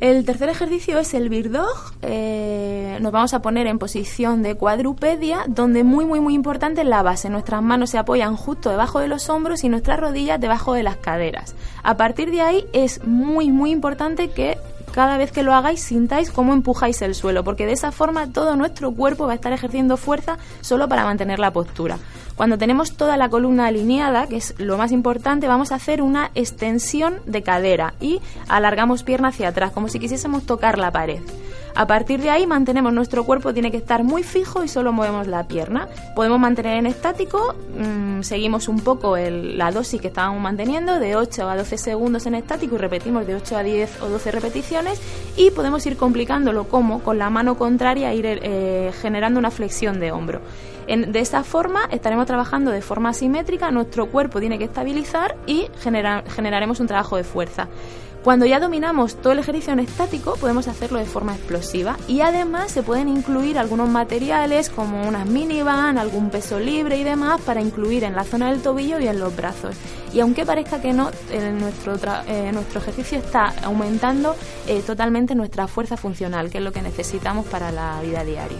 El tercer ejercicio es el Bird Dog. Eh, nos vamos a poner en posición de cuadrupedia, donde muy, muy, muy importante es la base. Nuestras manos se apoyan justo debajo de los hombros y nuestras rodillas debajo de las caderas. A partir de ahí es muy, muy importante que cada vez que lo hagáis sintáis cómo empujáis el suelo, porque de esa forma todo nuestro cuerpo va a estar ejerciendo fuerza solo para mantener la postura. Cuando tenemos toda la columna alineada, que es lo más importante, vamos a hacer una extensión de cadera y alargamos pierna hacia atrás, como si quisiésemos tocar la pared. A partir de ahí mantenemos nuestro cuerpo, tiene que estar muy fijo y solo movemos la pierna. Podemos mantener en estático, mm, seguimos un poco la dosis que estábamos manteniendo, de 8 a 12 segundos en estático y repetimos de 8 a 10 o 12 repeticiones y podemos ir complicándolo como con la mano contraria ir eh, generando una flexión de hombro. de esta forma estaremos trabajando de forma asimétrica, nuestro cuerpo tiene que estabilizar y generaremos un trabajo de fuerza. Cuando ya dominamos todo el ejercicio en estático, podemos hacerlo de forma explosiva y además se pueden incluir algunos materiales como unas minivan, algún peso libre y demás para incluir en la zona del tobillo y en los brazos. Y aunque parezca que no, nuestro, eh, nuestro ejercicio está aumentando eh, totalmente nuestra fuerza funcional, que es lo que necesitamos para la vida diaria.